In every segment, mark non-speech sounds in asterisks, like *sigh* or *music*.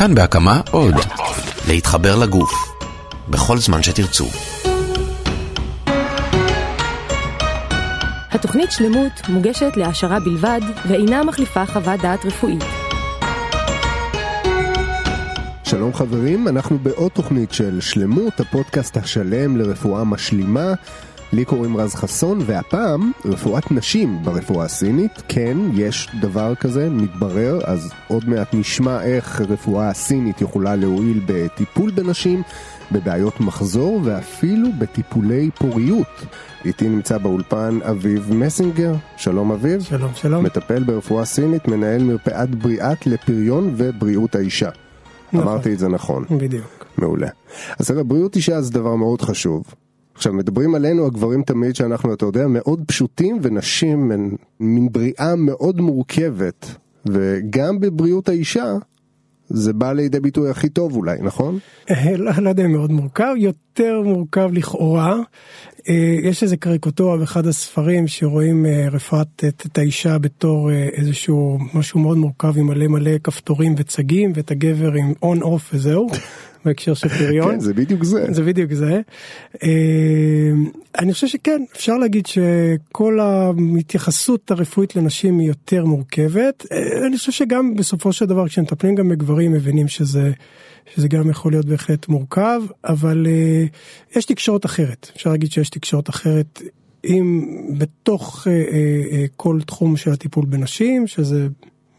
כאן בהקמה עוד. להתחבר לגוף. בכל זמן שתרצו. התוכנית שלמות מוגשת להעשרה בלבד ואינה מחליפה חוות דעת רפואית. שלום חברים, אנחנו בעוד תוכנית של שלמות, הפודקאסט השלם לרפואה משלימה. לי קוראים רז חסון, והפעם רפואת נשים ברפואה הסינית. כן, יש דבר כזה, מתברר, אז עוד מעט נשמע איך רפואה הסינית יכולה להועיל בטיפול בנשים, בבעיות מחזור ואפילו בטיפולי פוריות. איתי נמצא באולפן אביב מסינגר, שלום אביב. שלום, שלום. מטפל ברפואה סינית, מנהל מרפאת בריאת לפריון ובריאות האישה. נכון. אמרתי את זה נכון. בדיוק. מעולה. אז בריאות אישה זה דבר מאוד חשוב. עכשיו, מדברים עלינו הגברים תמיד שאנחנו, אתה יודע, מאוד פשוטים, ונשים הן מין בריאה מאוד מורכבת. וגם בבריאות האישה, זה בא לידי ביטוי הכי טוב אולי, נכון? אה, לא לא יודע אם מאוד מורכב, יותר מורכב לכאורה. אה, יש איזה קריקטורה באחד הספרים שרואים אה, רפואת את את האישה בתור אה, איזשהו משהו מאוד מורכב עם מלא מלא כפתורים וצגים ואת הגבר עם און אוף וזהו. *laughs* בהקשר של פריון. כן, זה בדיוק זה. זה בדיוק זה. אה, אני חושב שכן, אפשר להגיד שכל ההתייחסות הרפואית לנשים היא יותר מורכבת. אה, אני חושב שגם בסופו של דבר כשמטפלים גם בגברים מבינים שזה, שזה גם יכול להיות בהחלט מורכב, אבל אה, יש תקשורת אחרת. אפשר להגיד שיש תקשורת אחרת. אם בתוך אה, אה, אה, כל תחום של הטיפול בנשים, שזה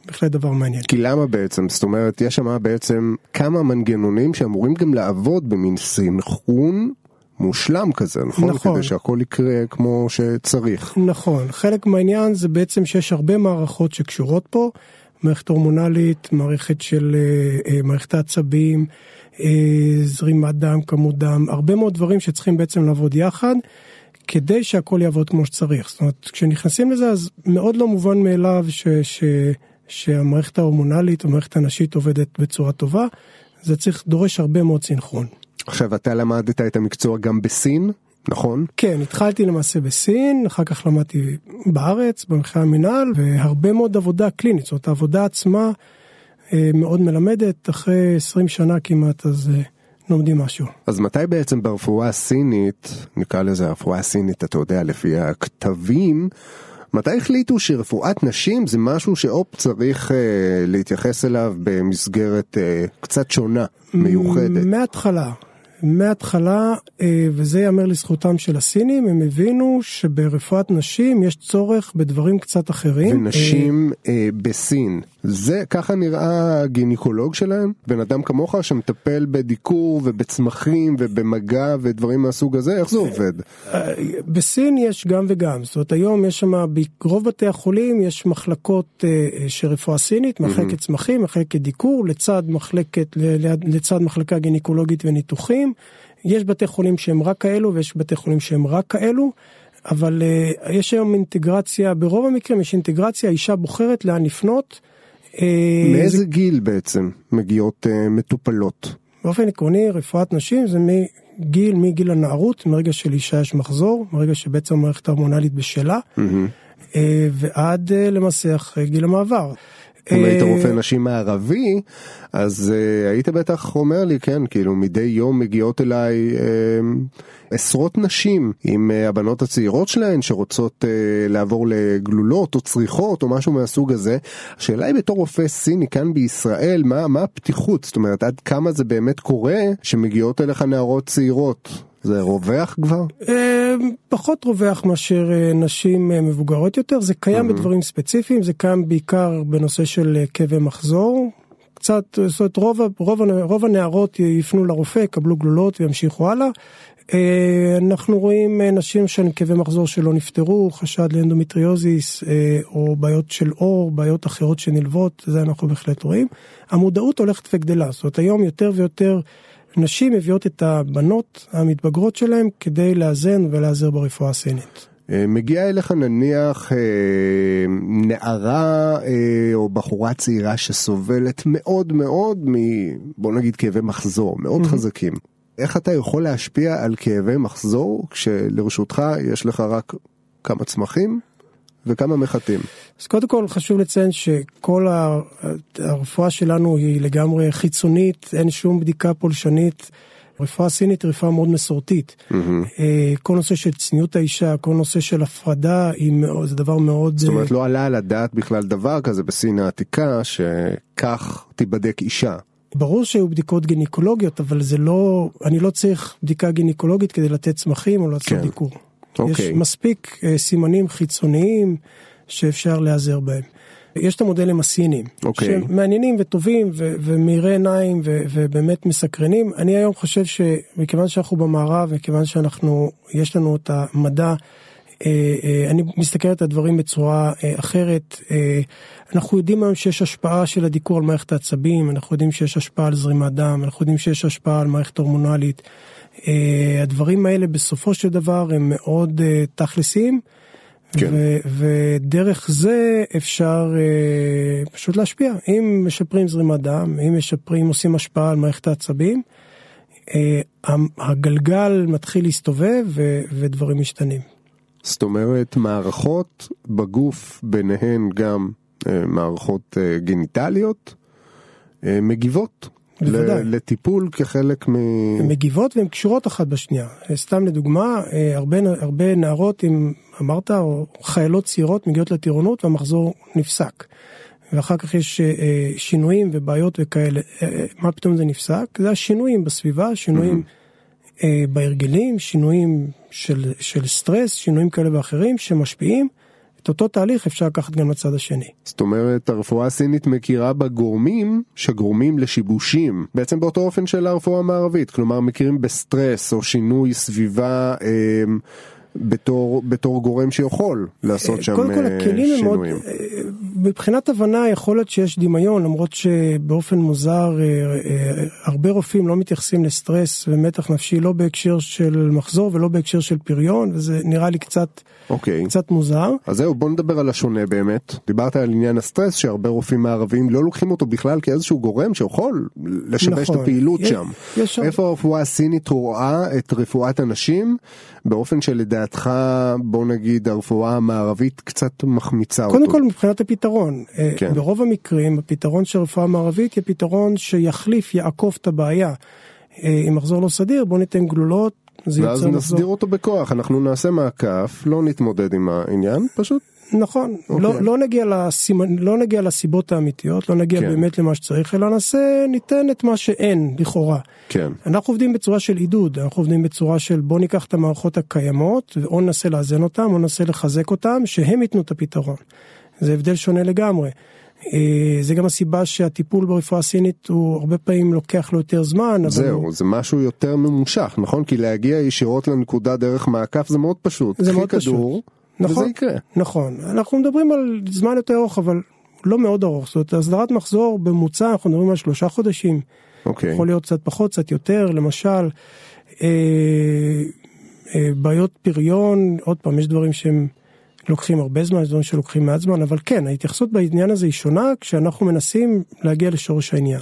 בהחלט דבר מעניין. כי למה בעצם? זאת אומרת, יש שם בעצם כמה מנגנונים שאמורים גם לעבוד במין סינכרון מושלם כזה, נכון? נכון. כדי שהכל יקרה כמו שצריך. נכון, חלק מהעניין זה בעצם שיש הרבה מערכות שקשורות פה, מערכת הורמונלית, מערכת של אה, אה, מערכת העצבים, אה, זרימת דם, כמות דם, הרבה מאוד דברים שצריכים בעצם לעבוד יחד. כדי שהכל יעבוד כמו שצריך. זאת אומרת, כשנכנסים לזה אז מאוד לא מובן מאליו ש, ש, שהמערכת ההורמונלית, המערכת הנשית עובדת בצורה טובה. זה צריך, דורש הרבה מאוד סינכרון. עכשיו, אתה למדת את המקצוע גם בסין, נכון? כן, התחלתי למעשה בסין, אחר כך למדתי בארץ, במחקר המינהל, והרבה מאוד עבודה קלינית, זאת העבודה עצמה אה, מאוד מלמדת, אחרי 20 שנה כמעט, אז אה, לומדים משהו. אז מתי בעצם ברפואה הסינית, נקרא לזה הרפואה הסינית, אתה יודע, לפי הכתבים, מתי החליטו שרפואת נשים זה משהו שהופ צריך אה, להתייחס אליו במסגרת אה, קצת שונה, מיוחדת? מההתחלה, מההתחלה, אה, וזה ייאמר לזכותם של הסינים, הם הבינו שברפואת נשים יש צורך בדברים קצת אחרים. ונשים אה, בסין, זה ככה נראה הגינקולוג שלהם? בן אדם כמוך שמטפל בדיקור ובצמחים ובמגע ודברים מהסוג הזה, איך זה עובד? אה, בסין יש גם וגם, זאת אומרת היום יש שם, ברוב בתי החולים יש מחלקות אה, של רפואה סינית, מחלקת צמחים, מחלקת דיקור, לצד מחלקת, לצד מחלקה גינקולוגית וניתוחים. יש בתי חולים שהם רק כאלו ויש בתי חולים שהם רק כאלו. אבל uh, יש היום אינטגרציה, ברוב המקרים יש אינטגרציה, האישה בוחרת לאן לפנות. אה, מאיזה זה, גיל בעצם מגיעות אה, מטופלות? באופן עקרוני רפואת נשים זה מגיל, מגיל הנערות, מרגע שלאישה יש מחזור, מרגע שבעצם המערכת ההורמונלית בשלה, אה, ועד אה, למעשה אחרי גיל המעבר. אם היית אה, רופא נשים מערבי, אז uh, היית בטח אומר לי, כן, כאילו מדי יום מגיעות אליי uh, עשרות נשים עם הבנות הצעירות שלהן שרוצות לעבור לגלולות או צריכות או משהו מהסוג הזה. השאלה היא בתור רופא סיני כאן בישראל, מה, מה הפתיחות? זאת אומרת, עד כמה זה באמת קורה שמגיעות אליך נערות צעירות? זה רווח כבר? אה, פחות רווח מאשר אה, נשים אה, מבוגרות יותר, זה קיים בדברים ספציפיים, זה קיים בעיקר בנושא של כאבי מחזור. קצת, זאת אומרת, רוב, רוב, רוב הנערות יפנו לרופא, יקבלו גלולות וימשיכו הלאה. אה, אנחנו רואים נשים של כאבי מחזור שלא נפתרו, חשד לאנדומטריוזיס או בעיות של עור, בעיות אחרות שנלוות, זה אנחנו בהחלט רואים. המודעות הולכת וגדלה, זאת אומרת היום יותר ויותר נשים מביאות את הבנות המתבגרות שלהם כדי לאזן ולהיעזר ברפואה הסינית. אה, מגיעה אליך נניח אה, נערה אה, או בחורה צעירה שסובלת מאוד מאוד מ... בוא נגיד כאבי מחזור, מאוד חזקים. איך אתה יכול להשפיע על כאבי מחזור כשלרשותך יש לך רק כמה צמחים וכמה מחטים. אז קודם כל חשוב לציין שכל הרפואה שלנו היא לגמרי חיצונית, אין שום בדיקה פולשנית. רפואה סינית היא רפואה מאוד מסורתית. Mm-hmm. כל נושא של צניעות האישה, כל נושא של הפרדה, מאוד, זה דבר מאוד... זאת אומרת, לא עלה על הדעת בכלל דבר כזה בסין העתיקה, שכך תיבדק אישה. ברור שהיו בדיקות גינקולוגיות, אבל זה לא, אני לא צריך בדיקה גינקולוגית כדי לתת צמחים או לעשות כן. דיקור. אוקיי. יש מספיק סימנים חיצוניים שאפשר להיעזר בהם. יש את המודלים הסיניים, okay. אוקיי. שמעניינים וטובים ו- ומאירי עיניים ו- ובאמת מסקרנים. אני היום חושב שמכיוון שאנחנו במערב, מכיוון שאנחנו, יש לנו את המדע, אה, אה, אני מסתכל על הדברים בצורה אה, אחרת. אנחנו יודעים היום שיש השפעה של הדיקור על מערכת העצבים, אנחנו יודעים שיש השפעה על זרימת דם, אנחנו יודעים שיש השפעה על מערכת הורמונלית. הדברים האלה בסופו של דבר הם מאוד תכלסיים. כן. ו- ודרך זה אפשר uh, פשוט להשפיע. אם משפרים זרימת דם, אם משפרים, עושים השפעה על מערכת העצבים, uh, הגלגל מתחיל להסתובב ו- ודברים משתנים. זאת אומרת, מערכות בגוף, ביניהן גם uh, מערכות uh, גיניטליות, uh, מגיבות. בוודאי. לטיפול כחלק מ... הן מגיבות והן קשורות אחת בשנייה. סתם לדוגמה, הרבה, הרבה נערות עם אמרת, או חיילות צעירות מגיעות לטירונות והמחזור נפסק. ואחר כך יש אה, שינויים ובעיות וכאלה. אה, אה, מה פתאום זה נפסק? זה השינויים בסביבה, שינויים mm-hmm. בהרגלים, שינויים של, של סטרס, שינויים כאלה ואחרים שמשפיעים. את אותו תהליך אפשר לקחת גם לצד השני. זאת אומרת, הרפואה הסינית מכירה בגורמים שגורמים לשיבושים, בעצם באותו אופן של הרפואה המערבית, כלומר מכירים בסטרס או שינוי סביבה. אה, בתור, בתור גורם שיכול לעשות שם שינויים. קודם כל הכלים הם מאוד, אה, מבחינת הבנה יכול להיות שיש דמיון למרות שבאופן מוזר אה, אה, הרבה רופאים לא מתייחסים לסטרס ומתח נפשי לא בהקשר של מחזור ולא בהקשר של פריון וזה נראה לי קצת, אוקיי. קצת מוזר. אז זהו בוא נדבר על השונה באמת. דיברת על עניין הסטרס שהרבה רופאים מערבים לא לוקחים אותו בכלל כאיזשהו גורם שיכול לשבש נכון. את הפעילות יש, שם. יש איפה הרפואה הסינית רואה את רפואת הנשים באופן שלדעתך בוא נגיד הרפואה המערבית קצת מחמיצה קודם אותו. קודם כל מבחינת הפתרון, אה, כן. ברוב המקרים הפתרון של רפואה מערבית יהיה פתרון שיחליף, יעקוף את הבעיה. אה, אם מחזור לא סדיר בוא ניתן גלולות. ואז נסדיר מחזור. אותו בכוח, אנחנו נעשה מעקף, לא נתמודד עם העניין, פשוט נכון, okay. לא, אוקיי. לא, נגיע לסימנ... לא נגיע לסיבות האמיתיות, לא נגיע כן. באמת למה שצריך, אלא נעשה, ניתן את מה שאין, לכאורה. כן. אנחנו עובדים בצורה של עידוד, אנחנו עובדים בצורה של בוא ניקח את המערכות הקיימות, או ננסה לאזן אותן, או ננסה לחזק אותן, שהם ייתנו את הפתרון. זה הבדל שונה לגמרי. אה, זה גם הסיבה שהטיפול ברפואה הסינית הוא הרבה פעמים לוקח לו יותר זמן. זהו, הוא... זה משהו יותר ממושך, נכון? כי להגיע ישירות לנקודה דרך מעקף זה מאוד פשוט. זה מאוד כדור, פשוט. נכון, וזה יקרה. נכון, אנחנו מדברים על זמן יותר ארוך, אבל לא מאוד ארוך. זאת אומרת, הסדרת מחזור בממוצע אנחנו מדברים על שלושה חודשים. אוקיי. יכול להיות קצת פחות, קצת יותר, למשל, אה, אה, בעיות פריון, עוד פעם, יש דברים שהם לוקחים הרבה זמן, יש דברים שלוקחים מעט זמן, אבל כן, ההתייחסות בעניין הזה היא שונה כשאנחנו מנסים להגיע לשורש העניין.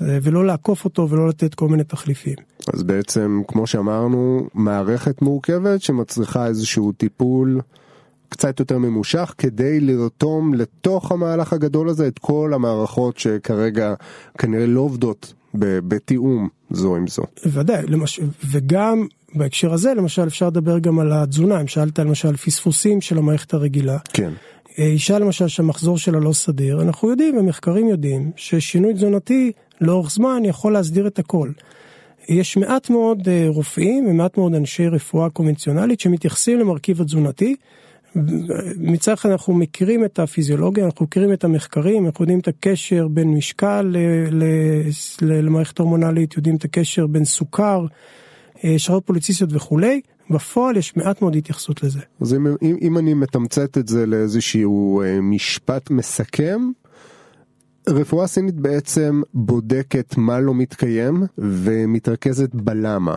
ולא לעקוף אותו ולא לתת כל מיני תחליפים. אז בעצם, כמו שאמרנו, מערכת מורכבת שמצריכה איזשהו טיפול קצת יותר ממושך כדי לרתום לתוך המהלך הגדול הזה את כל המערכות שכרגע כנראה לא עובדות בתיאום זו עם זו. ודאי, למש... וגם בהקשר הזה למשל אפשר לדבר גם על התזונה, אם שאלת למשל פספוסים של המערכת הרגילה. כן. אה, אישה למשל שהמחזור שלה לא סדיר, אנחנו יודעים, המחקרים יודעים, ששינוי תזונתי לאורך זמן יכול להסדיר את הכל. יש מעט מאוד אה, רופאים ומעט מאוד אנשי רפואה קונבנציונלית שמתייחסים למרכיב התזונתי. מצד אחד אנחנו מכירים את הפיזיולוגיה, אנחנו מכירים את המחקרים, אנחנו יודעים את הקשר בין משקל למערכת הורמונלית, יודעים את הקשר בין סוכר, אה, שעות פוליציסטיות וכולי. בפועל יש מעט מאוד התייחסות לזה. אז אם, אם, אם אני מתמצת את זה לאיזשהו אה, משפט מסכם, רפואה סינית בעצם בודקת מה לא מתקיים ומתרכזת בלמה.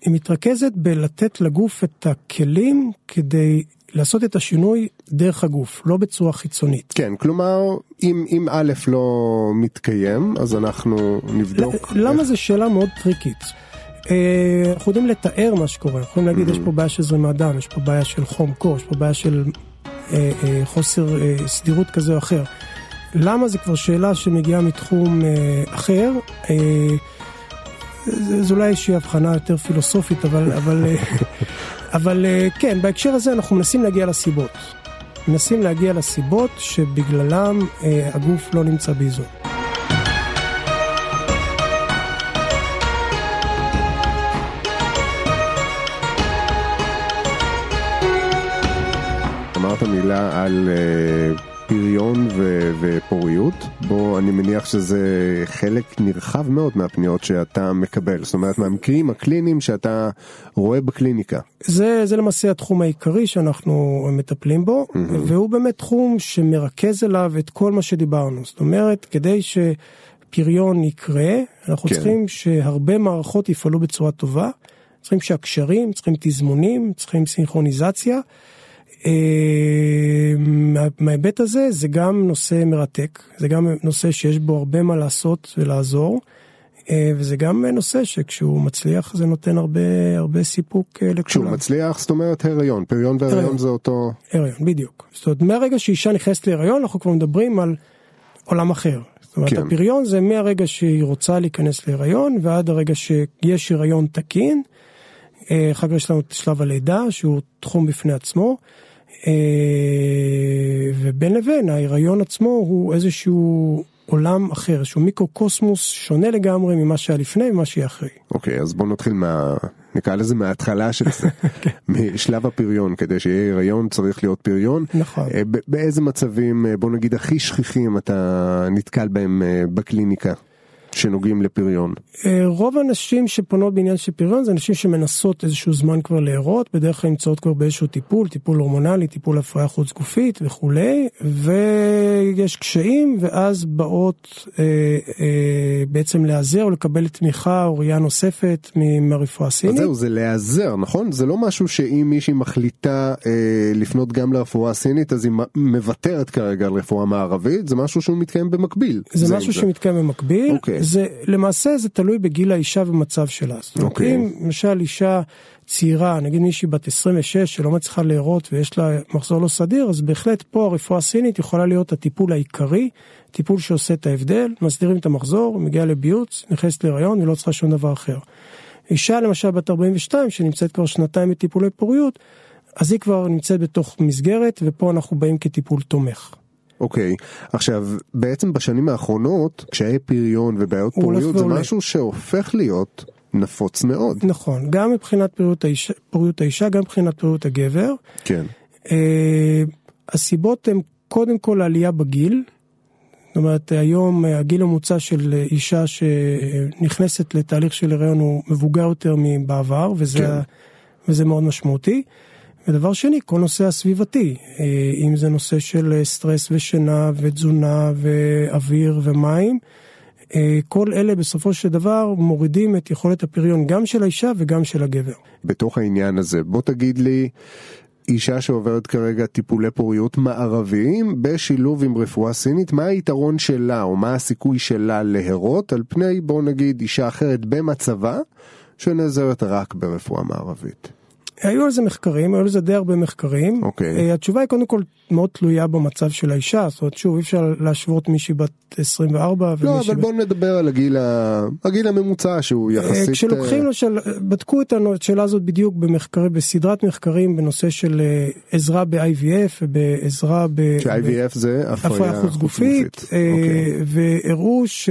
היא מתרכזת בלתת לגוף את הכלים כדי לעשות את השינוי דרך הגוף, לא בצורה חיצונית. כן, כלומר, אם, אם א' לא מתקיים, אז אנחנו נבדוק. למה איך... זו שאלה מאוד טריקית? אה, אנחנו יודעים לתאר מה שקורה, אנחנו יכולים להגיד יש פה בעיה של זרימת דם, יש פה בעיה של חום קור, יש פה בעיה של חוסר סדירות כזה או אחר. למה זה כבר שאלה שמגיעה מתחום אחר. זו אולי איזושהי הבחנה יותר פילוסופית, אבל, אבל, *laughs* אבל כן, בהקשר הזה אנחנו מנסים להגיע לסיבות. מנסים להגיע לסיבות שבגללם הגוף לא נמצא באיזון. אמרת מילה על uh, פריון ו- ופוריות, בו אני מניח שזה חלק נרחב מאוד מהפניות שאתה מקבל, זאת אומרת מהמקרים הקליניים שאתה רואה בקליניקה. זה, זה למעשה התחום העיקרי שאנחנו מטפלים בו, mm-hmm. והוא באמת תחום שמרכז אליו את כל מה שדיברנו, זאת אומרת כדי ש... פריון יקרה, אנחנו כן. צריכים שהרבה מערכות יפעלו בצורה טובה, צריכים שהקשרים, צריכים תזמונים, צריכים סינכרוניזציה. אה, מההיבט הזה זה גם נושא מרתק, זה גם נושא שיש בו הרבה מה לעשות ולעזור, אה, וזה גם נושא שכשהוא מצליח זה נותן הרבה הרבה סיפוק אה, לכולם. כשהוא מצליח זאת אומרת הריון, פריון והריון זה אותו... הריון, בדיוק. זאת אומרת מהרגע שאישה נכנסת להריון אנחנו כבר מדברים על עולם אחר. זאת אומרת כן. הפריון זה מהרגע שהיא רוצה להיכנס להיריון ועד הרגע שיש הריון תקין. אחר כך יש לנו את שלב הלידה שהוא תחום בפני עצמו. אה, ובין לבין ההיריון עצמו הוא איזשהו עולם אחר, איזשהו מיקרו-קוסמוס שונה לגמרי ממה שהיה לפני ומה שיהיה אחרי. אוקיי, okay, אז בוא נתחיל מה... נקרא לזה מההתחלה של זה. *laughs* משלב הפריון, כדי שיהיה הריון צריך להיות פריון. נכון. אה, באיזה מצבים, אה, בוא נגיד, הכי שכיחים אתה נתקל בהם בקליניקה? שנוגעים לפריון? אה, רוב הנשים שפונות בעניין של פריון זה נשים שמנסות איזשהו זמן כבר להרות, בדרך כלל נמצאות כבר באיזשהו טיפול, טיפול הורמונלי, טיפול הפריה חוץ גופית וכולי, ויש קשיים ואז באות אה, אה, בעצם להיעזר או לקבל תמיכה או ראייה נוספת מהרפואה הסינית. אז זהו, זה להיעזר, נכון? זה לא משהו שאם מישהי מחליטה אה, לפנות גם לרפואה הסינית אז היא מוותרת כרגע על רפואה מערבית, זה משהו שהוא מתקיים במקביל. זה, זה משהו שמתקיים במקביל. אוקיי. זה למעשה זה תלוי בגיל האישה ומצב שלה. זאת אומרת, אוקיי. אם למשל אישה צעירה, נגיד מישהי בת 26 שלא מצליחה להרות ויש לה מחזור לא סדיר, אז בהחלט פה הרפואה הסינית יכולה להיות הטיפול העיקרי, טיפול שעושה את ההבדל, מסדירים את המחזור, מגיעה לביוץ, נכנסת להיריון, היא לא צריכה שום דבר אחר. אישה למשל בת 42 שנמצאת כבר שנתיים בטיפולי פוריות, אז היא כבר נמצאת בתוך מסגרת ופה אנחנו באים כטיפול תומך. אוקיי, עכשיו בעצם בשנים האחרונות כשהיה פריון ובעיות פוריות זה משהו שהופך להיות נפוץ מאוד. נכון, גם מבחינת פוריות האישה, פוריות האישה גם מבחינת פוריות הגבר. כן. Uh, הסיבות הן קודם כל העלייה בגיל. זאת אומרת היום הגיל הממוצע של אישה שנכנסת לתהליך של הריון הוא מבוגר יותר מבעבר וזה, כן. וזה מאוד משמעותי. ודבר שני, כל נושא הסביבתי, אה, אם זה נושא של אה, סטרס ושינה ותזונה ואוויר ומים, אה, כל אלה בסופו של דבר מורידים את יכולת הפריון גם של האישה וגם של הגבר. בתוך העניין הזה, בוא תגיד לי, אישה שעוברת כרגע טיפולי פוריות מערביים בשילוב עם רפואה סינית, מה היתרון שלה או מה הסיכוי שלה להרות על פני בוא נגיד אישה אחרת במצבה שנעזרת רק ברפואה מערבית? היו על זה מחקרים, היו על זה די הרבה מחקרים. אוקיי. Okay. התשובה היא קודם כל מאוד תלויה במצב של האישה, זאת אומרת שוב אי אפשר להשוות מישהי בת 24 לא, אבל בוא נדבר על הגיל, ה... הגיל הממוצע שהוא יחסית... כשלוקחים, לשל... בדקו את השאלה הזאת בדיוק במחקר, בסדרת מחקרים בנושא של עזרה ב-IVF ובעזרה ב... ש-IVF זה הפריה חוץ גופית, אוקיי. והראו ש...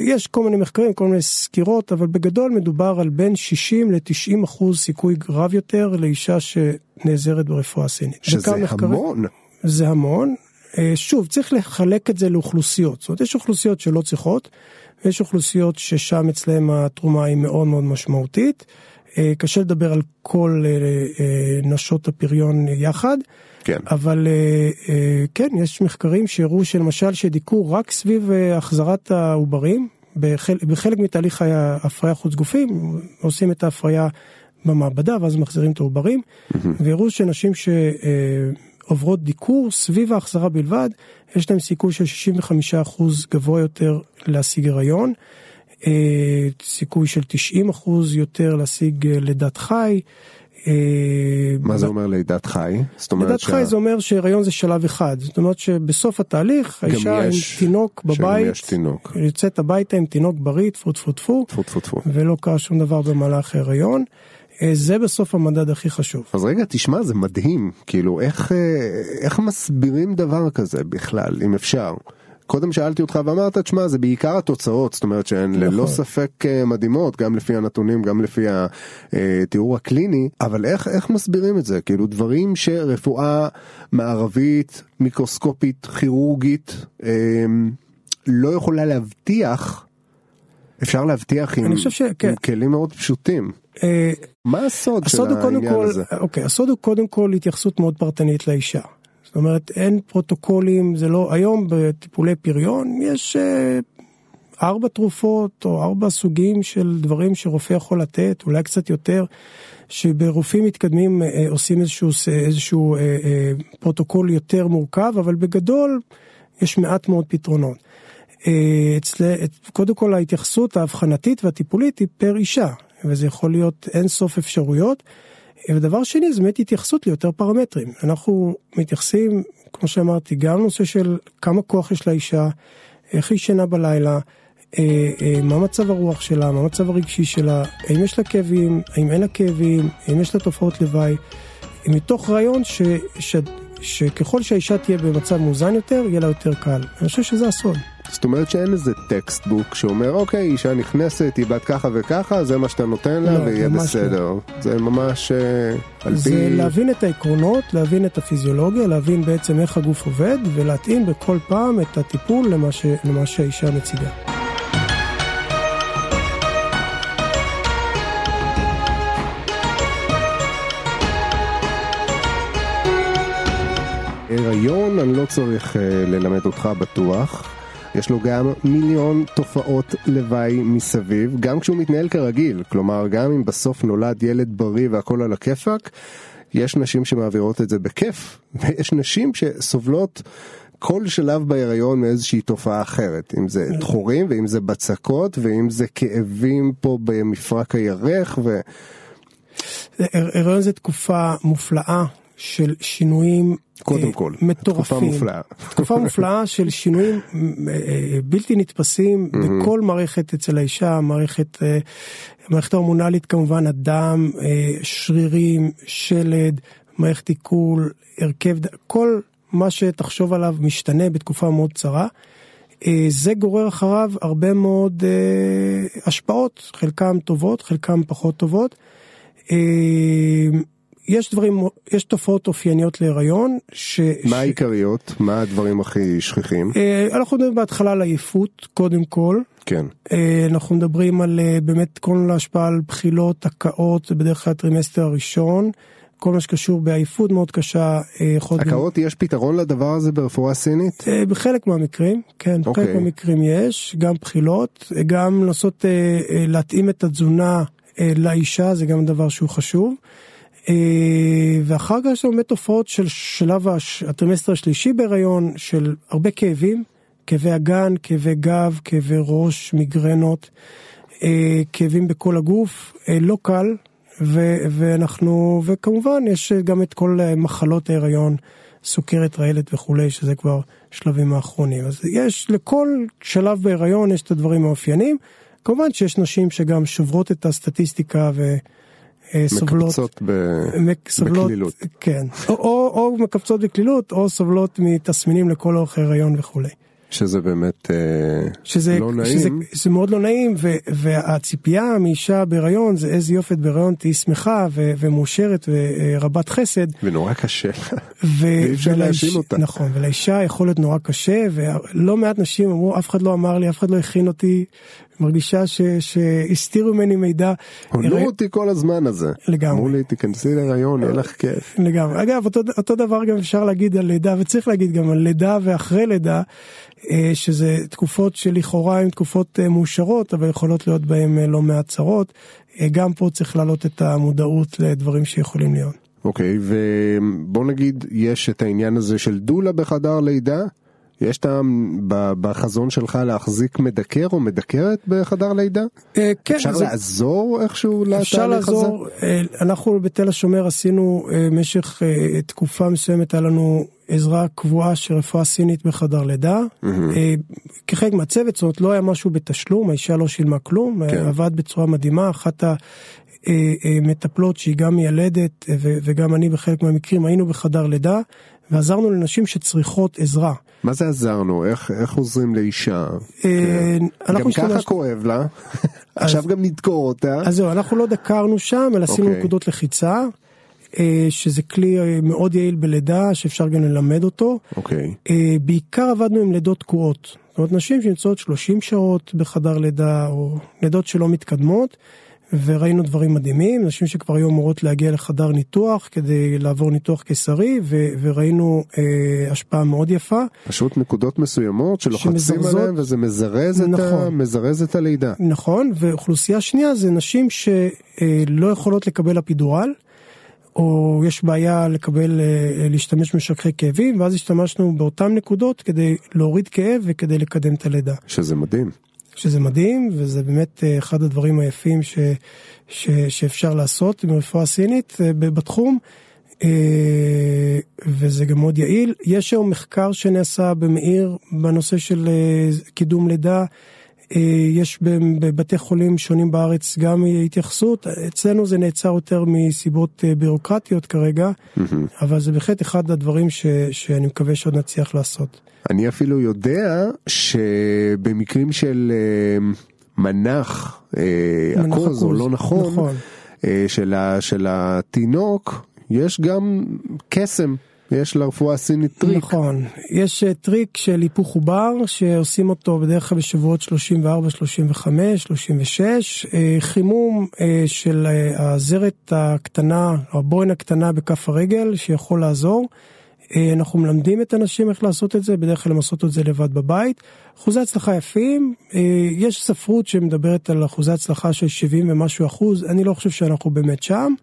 יש כל מיני מחקרים, כל מיני סקירות, אבל בגדול מדובר על בין 60 ל-90 אחוז סיכוי רב יותר לאישה שנעזרת ברפואה סינית. שזה המון. זה המון. אה, שוב, צריך לחלק את זה לאוכלוסיות. זאת אומרת, יש אוכלוסיות שלא צריכות, ויש אוכלוסיות ששם אצלהם התרומה היא מאוד מאוד משמעותית. אה, קשה לדבר על כל אה, נשות הפריון יחד. כן. אבל אה, אה, כן, יש מחקרים שהראו שלמשל שדיכאו רק סביב אה, החזרת העוברים, בחל, בחלק מתהליך ההפריה חוץ גופים, עושים את ההפריה במעבדה ואז מחזירים את העוברים, mm-hmm. והראו שנשים שעוברות דיקור סביב ההחזרה בלבד, יש להם סיכוי של 65% גבוה יותר להשיג הריון, סיכוי של 90% יותר להשיג לידת חי. אה, מה זה אומר לידת חי? זאת אומרת לידת חי זה אומר שהיריון זה שלב אחד, זאת אומרת שבסוף התהליך האישה עם יש- תינוק שגם בבית, יש תינוק. יוצאת הביתה עם תינוק בריא, טפו טפו טפו, טפו טפו טפו. ולא קרה שום דבר במהלך ההיריון. אה, זה בסוף המדד הכי חשוב. אז רגע, תשמע, זה מדהים, כאילו, איך, אה, איך מסבירים דבר כזה בכלל, אם אפשר? קודם שאלתי אותך ואמרת, תשמע, זה בעיקר התוצאות, זאת אומרת שהן ללא נכון. ספק אה, מדהימות, גם לפי הנתונים, גם לפי התיאור הקליני, אבל איך, איך מסבירים את זה? כאילו, דברים שרפואה מערבית, מיקרוסקופית, כירורגית, אה, לא יכולה להבטיח, אפשר להבטיח עם, שכן. עם כלים מאוד פשוטים. אה, מה הסוד של העניין כל, הזה? אוקיי, הסוד הוא קודם כל התייחסות מאוד פרטנית לאישה. זאת אומרת, אין פרוטוקולים, זה לא, היום בטיפולי פריון יש אה, ארבע תרופות או ארבע סוגים של דברים שרופא יכול לתת, אולי קצת יותר, שברופאים מתקדמים אה, עושים איזשהו, איזשהו אה, אה, פרוטוקול יותר מורכב, אבל בגדול יש מעט מאוד פתרונות. אה, אצל, את- קודם כל ההתייחסות האבחנתית והטיפולית היא פר אישה, וזה יכול להיות אין סוף אפשרויות. ודבר שני זה באמת התייחסות ליותר פרמטרים. אנחנו מתייחסים, כמו שאמרתי, גם לנושא של כמה כוח יש לאישה, איך היא ישנה בלילה, אה, אה, מה מצב הרוח שלה, מה המצב הרגשי שלה, האם יש לה כאבים, האם אין לה כאבים, האם יש לה תופעות לוואי, מתוך רעיון ש, ש, שככל שהאישה תהיה במצב מאוזן יותר, יהיה לה יותר קל. אני חושב שזה הסוד. זאת אומרת שאין איזה textbook שאומר אוקיי אישה נכנסת היא בת ככה וככה זה מה שאתה נותן לה לא, ויהיה ממש בסדר זה ממש אה, על זה פי להבין את העקרונות, להבין את הפיזיולוגיה, להבין בעצם איך הגוף עובד, ולהתאים בכל פעם את הטיפול למה, ש, למה שהאישה מציגה. הריון אני לא צריך אה, ללמד אותך בטוח. יש לו גם מיליון תופעות לוואי מסביב, גם כשהוא מתנהל כרגיל, כלומר גם אם בסוף נולד ילד בריא והכל על הכיפאק, יש נשים שמעבירות את זה בכיף, *laughs* ויש נשים שסובלות כל שלב בהיריון מאיזושהי תופעה אחרת, אם זה דחורים ואם זה בצקות ואם זה כאבים פה במפרק הירך ו... הר- הריון זה תקופה מופלאה של שינויים קודם אה, כל, מטורפים. תקופה מופלאה. תקופה מופלאה של שינויים אה, אה, בלתי נתפסים בכל מערכת אצל האישה, מערכת, מערכת ההורמונלית כמובן, הדם, שרירים, שלד, מערכת עיכול, הרכב, כל מה שתחשוב עליו משתנה בתקופה מאוד קצרה. זה גורר אחריו הרבה מאוד השפעות, חלקם טובות, חלקם פחות טובות. יש דברים, יש תופעות אופייניות להיריון, ש... מה ש- העיקריות? מה הדברים הכי שכיחים? אה, אנחנו מדברים בהתחלה על עייפות, קודם כל. כן. אה, אנחנו מדברים על אה, באמת כל ההשפעה על בחילות, הקאות, בדרך כלל הטרימסטר הראשון. כל מה שקשור בעייפות מאוד קשה. הקאות יש פתרון לדבר הזה ברפואה סינית? בחלק מהמקרים, כן, אוקיי. בחלק מהמקרים יש, גם בחילות, גם לנסות להתאים את התזונה לאישה, זה גם דבר שהוא חשוב. אה, ואחר כך יש לנו באמת תופעות של שלב הש- הטרימסטר השלישי בהיריון, של הרבה כאבים, כאבי אגן, כאבי גב, כאבי ראש, מיגרנות, אה, כאבים בכל הגוף, אה, לא קל, ו- ואנחנו, וכמובן יש גם את כל מחלות ההיריון, סוכרת רעלת וכולי, שזה כבר שלבים האחרונים. אז יש, לכל שלב בהיריון יש את הדברים האופיינים. כמובן שיש נשים שגם שוברות את הסטטיסטיקה וסובלות. מקבצות ב... מק- סובלות, בקלילות. כן, או, או, או מקבצות בקלילות, או סובלות מתסמינים לכל אורך ההיריון וכולי. שזה באמת אה, שזה, לא נעים. שזה, שזה מאוד לא נעים, ו, והציפייה מאישה בהיריון זה איזה יופי את בהיריון, תהיי שמחה ו, ומאושרת ורבת חסד. ונורא קשה. ו- ואי אפשר להאשים אותה. נכון, ולאישה יכול להיות נורא קשה, ולא מעט נשים אמרו, אף אחד לא אמר לי, אף אחד לא הכין אותי, מרגישה ש- שהסתירו ממני מידע. הונו הרי- אותי כל הזמן הזה. לגמרי. אמרו לי תיכנסי להיריון יהיה לך כיף. לגמרי. אגב, אותו, אותו דבר גם אפשר להגיד על לידה, וצריך להגיד גם על לידה ואחרי לידה, אה, שזה תקופות שלכאורה הן תקופות אה, מאושרות, אבל יכולות להיות בהן אה, לא מעט צרות. גם פה צריך להעלות את המודעות לדברים שיכולים להיות. אוקיי ובוא נגיד יש את העניין הזה של דולה בחדר לידה. יש טעם בחזון שלך להחזיק מדקר או מדקרת בחדר לידה? אה, כן, אפשר זה- לעזור איכשהו לתהליך הזה? אפשר לעזור, אה, אנחנו בתל השומר עשינו במשך אה, תקופה מסוימת, היה לנו עזרה קבועה של רפואה סינית בחדר לידה. אה, כחלק מהצוות, זאת אומרת לא היה משהו בתשלום, האישה לא שילמה כלום, כן. עבד בצורה מדהימה, אחת המטפלות שהיא גם מיילדת וגם אני בחלק מהמקרים היינו בחדר לידה ועזרנו לנשים שצריכות עזרה. מה זה עזרנו? איך, איך עוזרים לאישה? אה, אנחנו גם ככה השתמשנו- כואב לה, *laughs* עכשיו גם נדקור אותה. אז זהו, אנחנו לא דקרנו שם, אלא עשינו אוקיי. נקודות לחיצה, אה, שזה כלי אה, מאוד יעיל בלידה, שאפשר גם ללמד אותו. אוקיי. אה, בעיקר עבדנו עם לידות תקועות. זאת אומרת, נשים שנמצאות 30 שעות בחדר לידה, או לידות שלא מתקדמות, וראינו דברים מדהימים, נשים שכבר היו אמורות להגיע לחדר ניתוח כדי לעבור ניתוח קיסרי, ו- וראינו אה, השפעה מאוד יפה. פשוט נקודות מסוימות שלוחצים שמזרזות- עליהן וזה מזרז, את ה... נכון. מזרז את הלידה. נכון, ואוכלוסייה שנייה זה נשים שלא יכולות לקבל אפידורל, או יש בעיה לקבל, אה, להשתמש במשככי כאבים, ואז השתמשנו באותן נקודות כדי להוריד כאב וכדי לקדם את הלידה. שזה מדהים. שזה מדהים, וזה באמת אה, אחד הדברים היפים ש, ש, שאפשר לעשות עם רפואה סינית אה, בתחום, אה, וזה גם מאוד יעיל. יש היום מחקר שנעשה במאיר בנושא של קידום לידה. יש בבתי חולים שונים בארץ גם התייחסות, אצלנו זה נעצר יותר מסיבות בירוקרטיות כרגע, אבל זה בהחלט אחד הדברים ש, שאני מקווה שעוד נצליח לעשות. אני אפילו יודע שבמקרים של אה, מנח אה, מנח עכוז או לא נכון, נכון. אה, של, ה, של התינוק, יש גם קסם, יש לרפואה הסינית טריק. נכון, יש אה, טריק של היפוך עובר שעושים אותו בדרך כלל בשבועות 34, 35, 36, אה, חימום אה, של אה, הזרת הקטנה, הבוהן הקטנה בכף הרגל שיכול לעזור. אה, אנחנו מלמדים את הנשים איך לעשות את זה, בדרך כלל הם עושות את זה לבד בבית. אחוזי הצלחה יפים, אה, יש ספרות שמדברת על אחוזי הצלחה של 70 ומשהו אחוז, אני לא חושב שאנחנו באמת שם.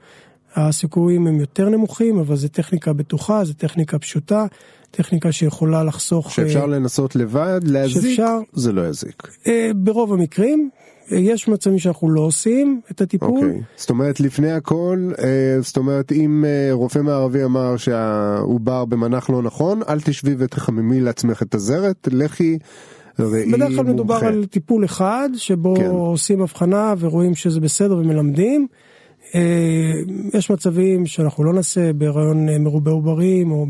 הסיכויים הם יותר נמוכים, אבל זו טכניקה בטוחה, זו טכניקה פשוטה, טכניקה שיכולה לחסוך... שאפשר אה, לנסות לבד, להזיק, שאפשר. זה לא יזיק. ברוב המקרים, יש מצבים שאנחנו לא עושים את הטיפול. אוקיי. זאת אומרת, לפני הכל, אה, זאת אומרת, אם אה, רופא מערבי אמר שהעובר במנח לא נכון, אל תשבי ותחממי לעצמך את הזרת, לכי ראי בדרך כלל מדובר מומחה. על טיפול אחד, שבו כן. עושים הבחנה ורואים שזה בסדר ומלמדים. אה, יש מצבים שאנחנו לא נעשה בהיריון אה, מרובה עוברים, או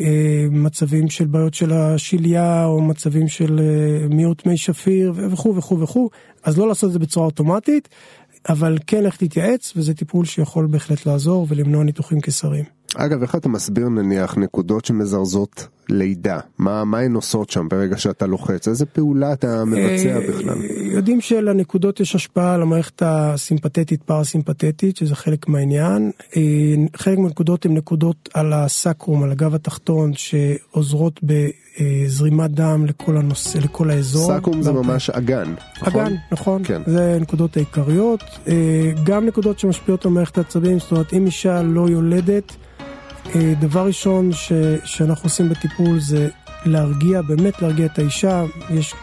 במצבים של בעיות של השליה, או מצבים של אה, מיעוט מי שפיר, וכו' וכו' וכו', אז לא לעשות את זה בצורה אוטומטית, אבל כן לך תתייעץ, וזה טיפול שיכול בהחלט לעזור ולמנוע ניתוחים קיסריים. אגב, איך אתה מסביר נניח נקודות שמזרזות לידה? מה, מה הן עושות שם ברגע שאתה לוחץ? איזה פעולה אתה מבצע אה, בכלל? יודעים שלנקודות יש השפעה על המערכת הסימפתטית פרסימפתטית שזה חלק מהעניין. אה, חלק מהנקודות הן נקודות על הסקרום על הגב התחתון שעוזרות בזרימת דם לכל הנושא לכל האזור. סאקום זה ממש אגן, נכון? אגן, נכון, כן. זה הנקודות העיקריות. אה, גם נקודות שמשפיעות על מערכת העצבים, זאת אומרת אם אישה לא יולדת, דבר ראשון ש, שאנחנו עושים בטיפול זה להרגיע, באמת להרגיע את האישה, יש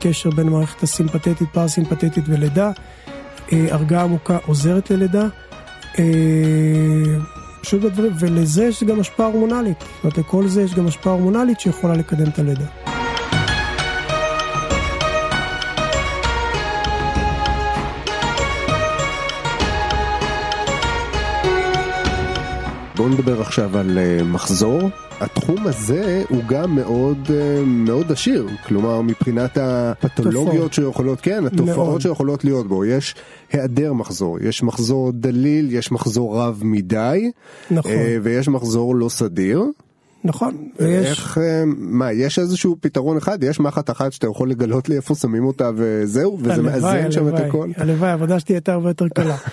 קשר בין המערכת הסימפתטית, פרסימפתטית ולידה, אה, הרגעה עמוקה עוזרת ללידה. אה, פשוט בדברים, ולזה יש גם השפעה הורמונלית, זאת אומרת לכל זה יש גם השפעה הורמונלית שיכולה לקדם את הלידה. בואו נדבר עכשיו על אה, מחזור. התחום הזה הוא גם מאוד אה, מאוד עשיר, כלומר מבחינת הפתולוגיות תופעות. שיכולות, כן, התופעות מאוד. שיכולות להיות בו, יש היעדר מחזור, יש מחזור דליל, יש מחזור רב מדי, נכון. אה, ויש מחזור לא סדיר. נכון, ויש... איך, מה, יש איזשהו פתרון אחד? יש מחט אחת שאתה יכול לגלות לי איפה שמים אותה וזהו? וזה מאזן שם את הלוואי, הכל? הלוואי, העבודה שלי הייתה הרבה יותר קלה. *laughs*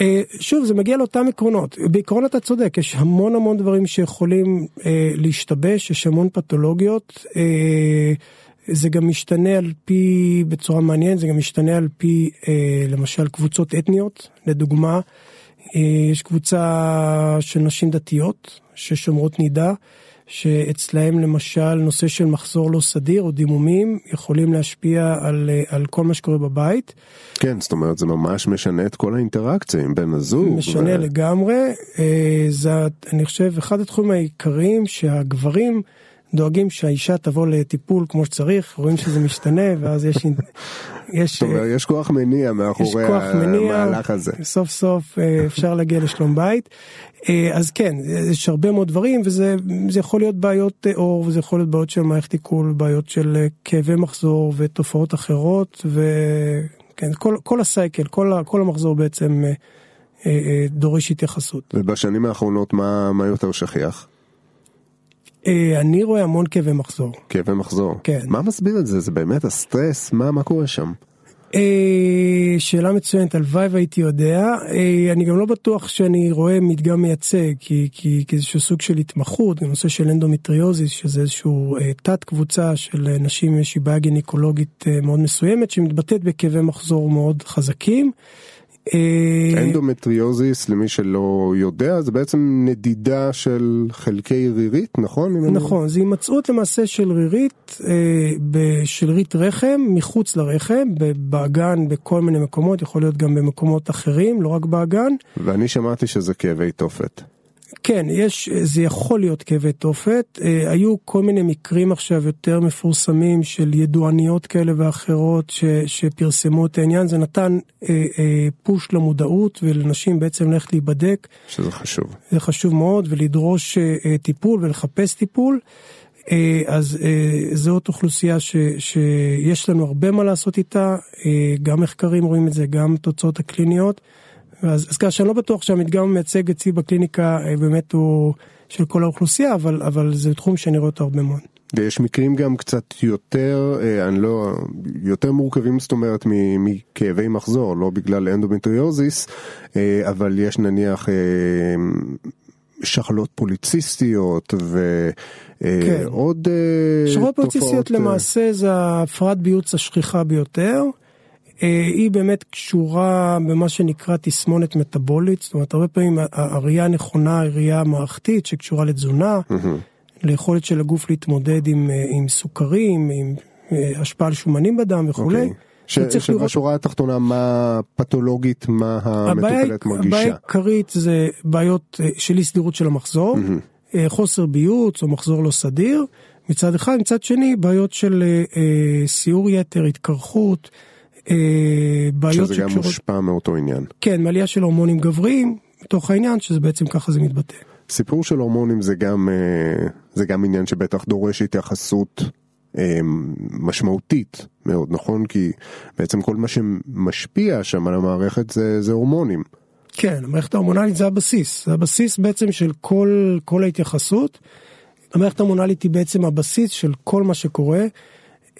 אה, שוב, זה מגיע לאותם עקרונות. בעיקרון אתה צודק, יש המון המון דברים שיכולים אה, להשתבש, יש המון פתולוגיות. אה, זה גם משתנה על פי, בצורה מעניינת, זה גם משתנה על פי, אה, למשל, קבוצות אתניות. לדוגמה, אה, יש קבוצה של נשים דתיות ששומרות נידה. שאצלהם למשל נושא של מחזור לא סדיר או דימומים יכולים להשפיע על, על כל מה שקורה בבית. כן, זאת אומרת זה ממש משנה את כל האינטראקציה עם בן הזוג. משנה ו... לגמרי, זה אני חושב אחד התחומים העיקריים שהגברים דואגים שהאישה תבוא לטיפול כמו שצריך, רואים שזה משתנה ואז יש... *laughs* יש, אומרת, יש כוח מניע מאחורי המהלך הזה. סוף סוף אפשר להגיע לשלום בית. אז כן, יש הרבה מאוד דברים וזה יכול להיות בעיות עור וזה יכול להיות בעיות של מערכת עיכול, בעיות של כאבי מחזור ותופעות אחרות וכן, כל, כל הסייקל, כל, כל המחזור בעצם דורש התייחסות. ובשנים האחרונות מה, מה יותר שכיח? אני רואה המון כאבי מחזור. כאבי מחזור? כן. מה מסביר את זה? זה באמת הסטרס? מה, מה קורה שם? שאלה מצוינת, הלוואי והייתי יודע. אני גם לא בטוח שאני רואה מדגם מייצג, כי, כי, כי איזשהו סוג של התמחות, גם נושא של אנדומטריוזיס, שזה איזשהו תת קבוצה של נשים עם איזושהי בעיה גינקולוגית מאוד מסוימת, שמתבטאת בכאבי מחזור מאוד חזקים. אנדומטריוזיס למי שלא יודע זה בעצם נדידה של חלקי רירית נכון? נכון זה הימצאות למעשה של רירית של רירית רחם מחוץ לרחם באגן בכל מיני מקומות יכול להיות גם במקומות אחרים לא רק באגן. ואני שמעתי שזה כאבי תופת. כן, יש, זה יכול להיות כאבי תופת. אה, היו כל מיני מקרים עכשיו יותר מפורסמים של ידועניות כאלה ואחרות ש, שפרסמו את העניין. זה נתן אה, אה, push למודעות ולנשים בעצם ללכת להיבדק. שזה חשוב. זה חשוב מאוד, ולדרוש אה, אה טיפול ולחפש טיפול. אה, אז אה, זאת אוכלוסייה ש, שיש לנו הרבה מה לעשות איתה, אה, גם מחקרים רואים את זה, גם תוצאות הקליניות. אז, אז שאני לא בטוח שהמדגם המייצג אצלי בקליניקה אה, באמת הוא של כל האוכלוסייה, אבל, אבל זה תחום שאני רואה אותו הרבה מאוד. ויש מקרים גם קצת יותר, אה, אני לא, יותר מורכבים זאת אומרת מכאבי מחזור, לא בגלל אנדומטריוזיס, אה, אבל יש נניח שחלות פוליציסטיות ועוד כן. שחלות פוליציסטיות למעשה זה הפרעת ביוץ השכיחה ביותר. אה, היא באמת קשורה במה שנקרא תסמונת מטאבולית, זאת אומרת הרבה פעמים הראייה הנכונה היא ראייה מערכתית שקשורה לתזונה. ליכולת של הגוף להתמודד עם, אה, עם סוכרים, עם אה, השפעה על שומנים בדם וכולי. Okay. אוקיי. שבשורה לראות... התחתונה מה פתולוגית מה המטופלת מרגישה. הבעיה העיקרית זה בעיות של אי סדירות של המחזור, mm-hmm. חוסר ביוץ או מחזור לא סדיר מצד אחד, מצד שני בעיות של סיור יתר, התקרחות. אה, בעיות שזה גם מושפע מאותו עניין. כן, מעלייה של הורמונים גבריים, מתוך העניין שזה בעצם ככה זה מתבטא. סיפור של הורמונים זה גם, אה, זה גם עניין שבטח דורש התייחסות אה, משמעותית מאוד, נכון? כי בעצם כל מה שמשפיע שם על המערכת זה, זה הורמונים. כן, המערכת ההורמונלית זה הבסיס, זה הבסיס בעצם של כל, כל ההתייחסות. המערכת ההורמונלית היא בעצם הבסיס של כל מה שקורה.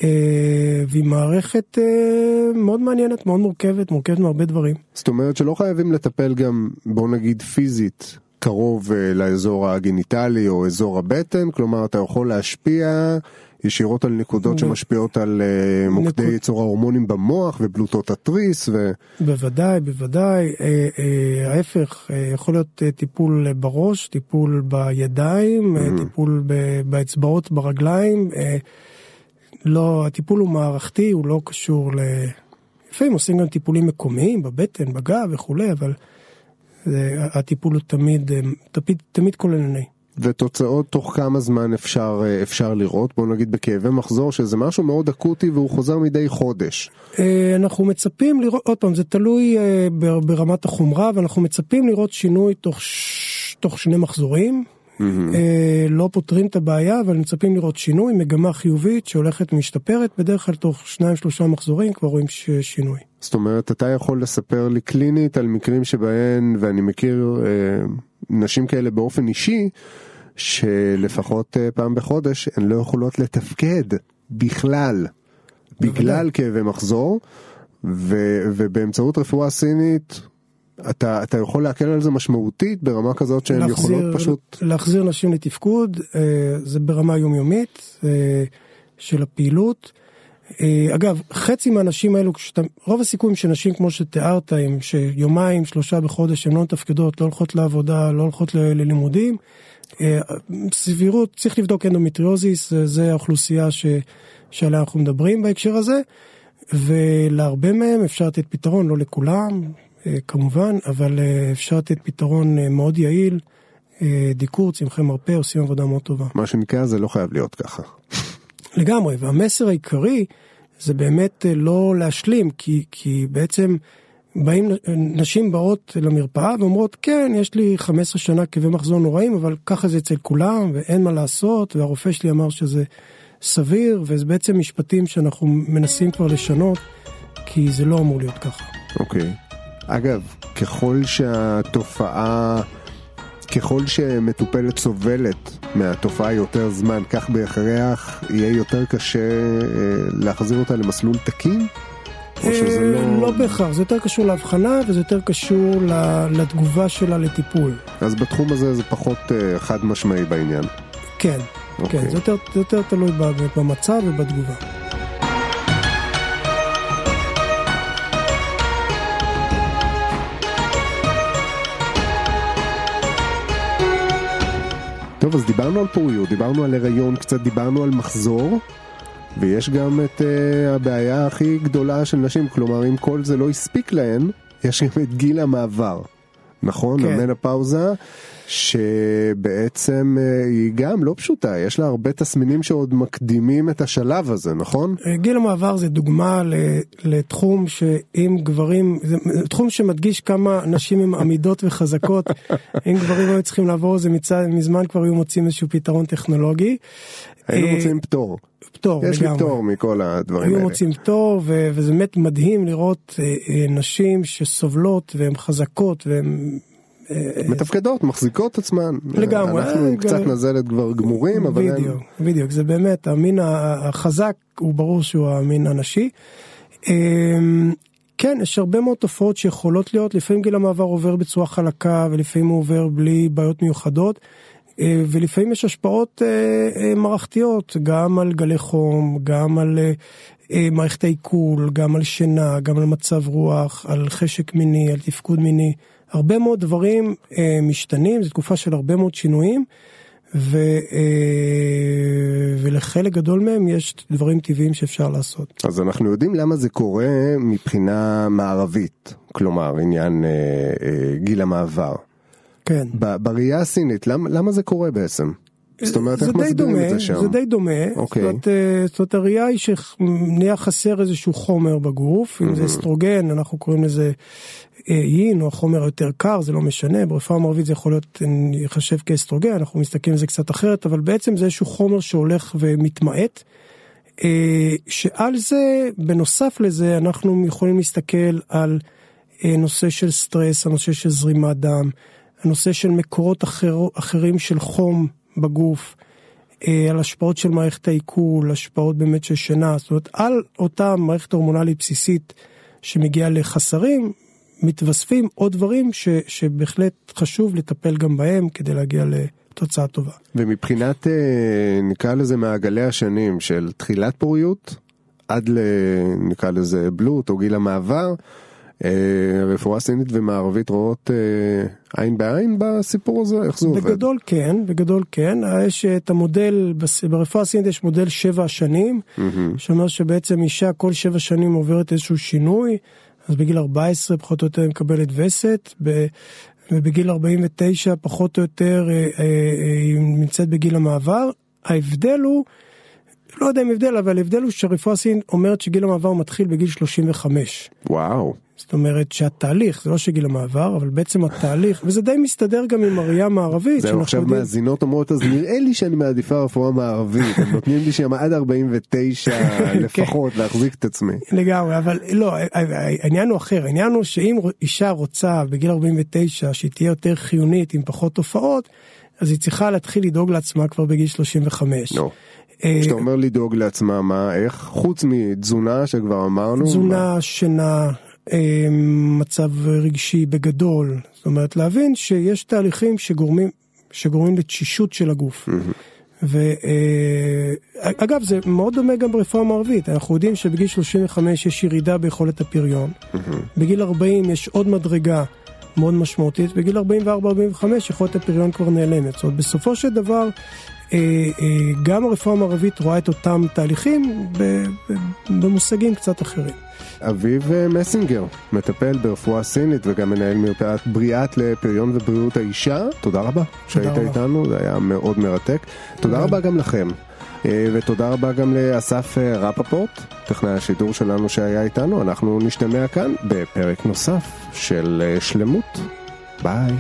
אה, והיא מערכת אה, מאוד מעניינת, מאוד מורכבת, מורכבת מהרבה דברים. זאת אומרת שלא חייבים לטפל גם, בוא נגיד פיזית, קרוב אה, לאזור הגניטלי או אזור הבטן, כלומר אתה יכול להשפיע ישירות על נקודות שמשפיעות על מוקדי נקוד... ייצור ההורמונים במוח ובלוטות התריס ו... בוודאי, בוודאי, ההפך, יכול להיות טיפול בראש, טיפול בידיים, mm-hmm. טיפול באצבעות, ברגליים. לא, הטיפול הוא מערכתי, הוא לא קשור ל... לפעמים עושים גם טיפולים מקומיים, בבטן, בגב וכולי, אבל זה, הטיפול הוא תמיד, תמיד, תמיד כוללני. ותוצאות תוך כמה זמן אפשר, אפשר לראות? בוא נגיד בכאבי מחזור שזה משהו מאוד אקוטי והוא חוזר מדי חודש. אה, אנחנו מצפים לראות, עוד פעם זה תלוי אה, ברמת החומרה ואנחנו מצפים לראות שינוי תוך, תוך שני מחזורים. Mm-hmm. לא פותרים את הבעיה אבל מצפים לראות שינוי מגמה חיובית שהולכת ומשתפרת בדרך כלל תוך שניים שלושה מחזורים כבר רואים שינוי. זאת אומרת אתה יכול לספר לי קלינית על מקרים שבהן ואני מכיר אה, נשים כאלה באופן אישי שלפחות אה, פעם בחודש הן לא יכולות לתפקד בכלל בגלל כאבי מחזור ו, ובאמצעות רפואה סינית אתה, אתה יכול להקל על זה משמעותית ברמה כזאת שהן להחזיר, יכולות פשוט... להחזיר נשים לתפקוד, אה, זה ברמה יומיומית אה, של הפעילות. אה, אגב, חצי מהנשים האלו, כשאתה, רוב הסיכויים שנשים כמו שתיארת, עם שיומיים, שלושה בחודש, הן לא מתפקדות, לא הולכות לעבודה, לא הולכות ל, ללימודים, סבירות, צריך לבדוק אנדומטריוזיס, זה האוכלוסייה ש, שעליה אנחנו מדברים בהקשר הזה, ולהרבה מהם אפשר לתת פתרון, לא לכולם כמובן, אבל אה, אפשר לתת פתרון מאוד יעיל. דיקור, צמחי מרפא, עושים עבודה מאוד טובה. מה שנקרא זה לא חייב להיות ככה. לגמרי, והמסר העיקרי זה באמת לא להשלים, כי, כי בעצם באים, נשים באות למרפאה ואומרות, כן, יש לי 15 שנה כאבי מחזור נוראים, אבל ככה זה אצל כולם, ואין מה לעשות, והרופא שלי אמר שזה סביר, וזה בעצם משפטים שאנחנו מנסים כבר לשנות, כי זה לא אמור להיות ככה. אוקיי. Okay. אגב, ככל שהתופעה, ככל שמטופלת סובלת מהתופעה יותר זמן, כך בהכרח יהיה יותר קשה אה, להחזיר אותה למסלול תקין? או שזה אה, לא... לא בהכרח, זה יותר קשור להבחנה וזה יותר קשור לתגובה שלה לטיפול. אז בתחום הזה זה פחות אה, חד משמעי בעניין. כן, אוקיי. כן, זה יותר, זה יותר תלוי במצב ובתגובה. טוב, אז דיברנו על פוריות, דיברנו על הריון, קצת דיברנו על מחזור. ויש גם את uh, הבעיה הכי גדולה של נשים, כלומר אם כל זה לא הספיק להן, יש גם את גיל המעבר, נכון? כן. המנפאוזה, שבעצם uh, היא גם לא פשוטה, יש לה הרבה תסמינים שעוד מקדימים את השלב הזה, נכון? אה, גיל המעבר זה דוגמה לתחום שאם גברים, זה תחום שמדגיש כמה נשים עם עמידות וחזקות, *laughs* אם גברים היו צריכים לעבור זה מצד, מזמן כבר היו מוצאים איזשהו פתרון טכנולוגי. היינו מוצאים פטור. פטור יש לי פטור מכל הדברים האלה. היו מוצאים פטור וזה באמת מדהים לראות אה, אה, נשים שסובלות והן חזקות והן... אה, מתפקדות, מחזיקות עצמן. לגמרי. אנחנו עם קצת נזלת כבר גמורים, אבל... בדיוק, בדיוק, זה באמת, המין החזק הוא ברור שהוא המין הנשי. כן, יש הרבה מאוד תופעות שיכולות להיות, לפעמים גיל המעבר עובר בצורה חלקה ולפעמים הוא עובר בלי בעיות מיוחדות. אה, ולפעמים יש השפעות אה, אה, מערכתיות גם על גלי חום, גם על מערכת העיכול, גם על שינה, גם על מצב רוח, על חשק מיני, על תפקוד מיני. הרבה מאוד דברים משתנים, זו תקופה של הרבה מאוד שינויים. ו, ולחלק גדול מהם יש דברים טבעיים שאפשר לעשות. אז אנחנו יודעים למה זה קורה מבחינה מערבית, כלומר עניין גיל המעבר. כן. בראייה הסינית, למה, למה זה קורה בעצם? זאת אומרת, איך מסבירים את זה שם? זה די דומה, אוקיי. זאת, אה, זאת אומרת, הראייה היא שנהיה חסר איזשהו חומר בגוף, אם mm-hmm. זה אסטרוגן, אנחנו קוראים לזה יין, או החומר היותר קר, זה לא משנה, ברפואה המערבית זה יכול להיות, ייחשב כאסטרוגן, אנחנו מסתכלים על זה קצת אחרת, אבל בעצם זה איזשהו חומר שהולך ומתמעט. אה, שעל זה, בנוסף לזה, אנחנו יכולים להסתכל על אה, נושא של סטרס, הנושא של זרימת דם. הנושא של מקורות אחר, אחרים של חום בגוף, אה, על השפעות של מערכת העיכול, השפעות באמת של שינה, זאת אומרת על אותה מערכת הורמונלית בסיסית שמגיעה לחסרים, מתווספים עוד דברים ש, שבהחלט חשוב לטפל גם בהם כדי להגיע לתוצאה טובה. ומבחינת אה, נקרא לזה מעגלי השנים של תחילת פוריות עד ל... נקרא לזה בלוט או גיל המעבר, אה, רפואה סינית ומערבית רואות עין בעין בסיפור הזה? איך זה עובד? בגדול כן, בגדול כן. יש את המודל, ברפואה הסינית יש מודל שבע שנים, mm-hmm. שאומר שבעצם אישה כל שבע שנים עוברת איזשהו שינוי, אז בגיל 14 פחות או יותר היא מקבלת וסת, ובגיל 49 פחות או יותר אה, היא נמצאת בגיל המעבר. ההבדל הוא, לא יודע אם הבדל, אבל ההבדל הוא שהרפואה הסינית אומרת שגיל המעבר מתחיל בגיל 35. וואו. זאת אומרת שהתהליך, זה לא שגיל המעבר, אבל בעצם התהליך, וזה די מסתדר גם עם הראייה המערבית. זהו עכשיו יודעים... מאזינות אומרות, אז נראה לי שאני מעדיפה רפואה מערבית, הם נותנים לי שם עד 49 *laughs* כן. לפחות להחזיק את עצמי. לגמרי, אבל לא, העניין הוא אחר, העניין הוא שאם אישה רוצה בגיל 49 שהיא תהיה יותר חיונית עם פחות תופעות, אז היא צריכה להתחיל לדאוג לעצמה כבר בגיל 35. לא. כשאתה אומר לדאוג לעצמה, מה, איך? חוץ מתזונה שכבר אמרנו? תזונה, שינה, אה, מצב רגשי בגדול, זאת אומרת להבין שיש תהליכים שגורמים, שגורמים לתשישות של הגוף. ואגב אה, זה מאוד דומה גם ברפואה המערבית, אנחנו יודעים שבגיל 35 יש ירידה ביכולת הפריון, בגיל 40 יש עוד מדרגה מאוד משמעותית, בגיל 44-45 יכולת הפריון כבר נעלמת. זאת אומרת, בסופו של דבר, אה, אה, גם הרפואה המערבית רואה את אותם תהליכים במושגים קצת אחרים. אביב אה, מסינגר, מטפל ברפואה סינית וגם מנהל מרפאת בריאת לפריון ובריאות האישה, תודה רבה שהיית איתנו, זה היה מאוד מרתק. תודה רבה גם לכם. ותודה רבה גם לאסף רפפורט, טכנאי השידור שלנו שהיה איתנו, אנחנו נשתמע כאן בפרק נוסף של שלמות. ביי.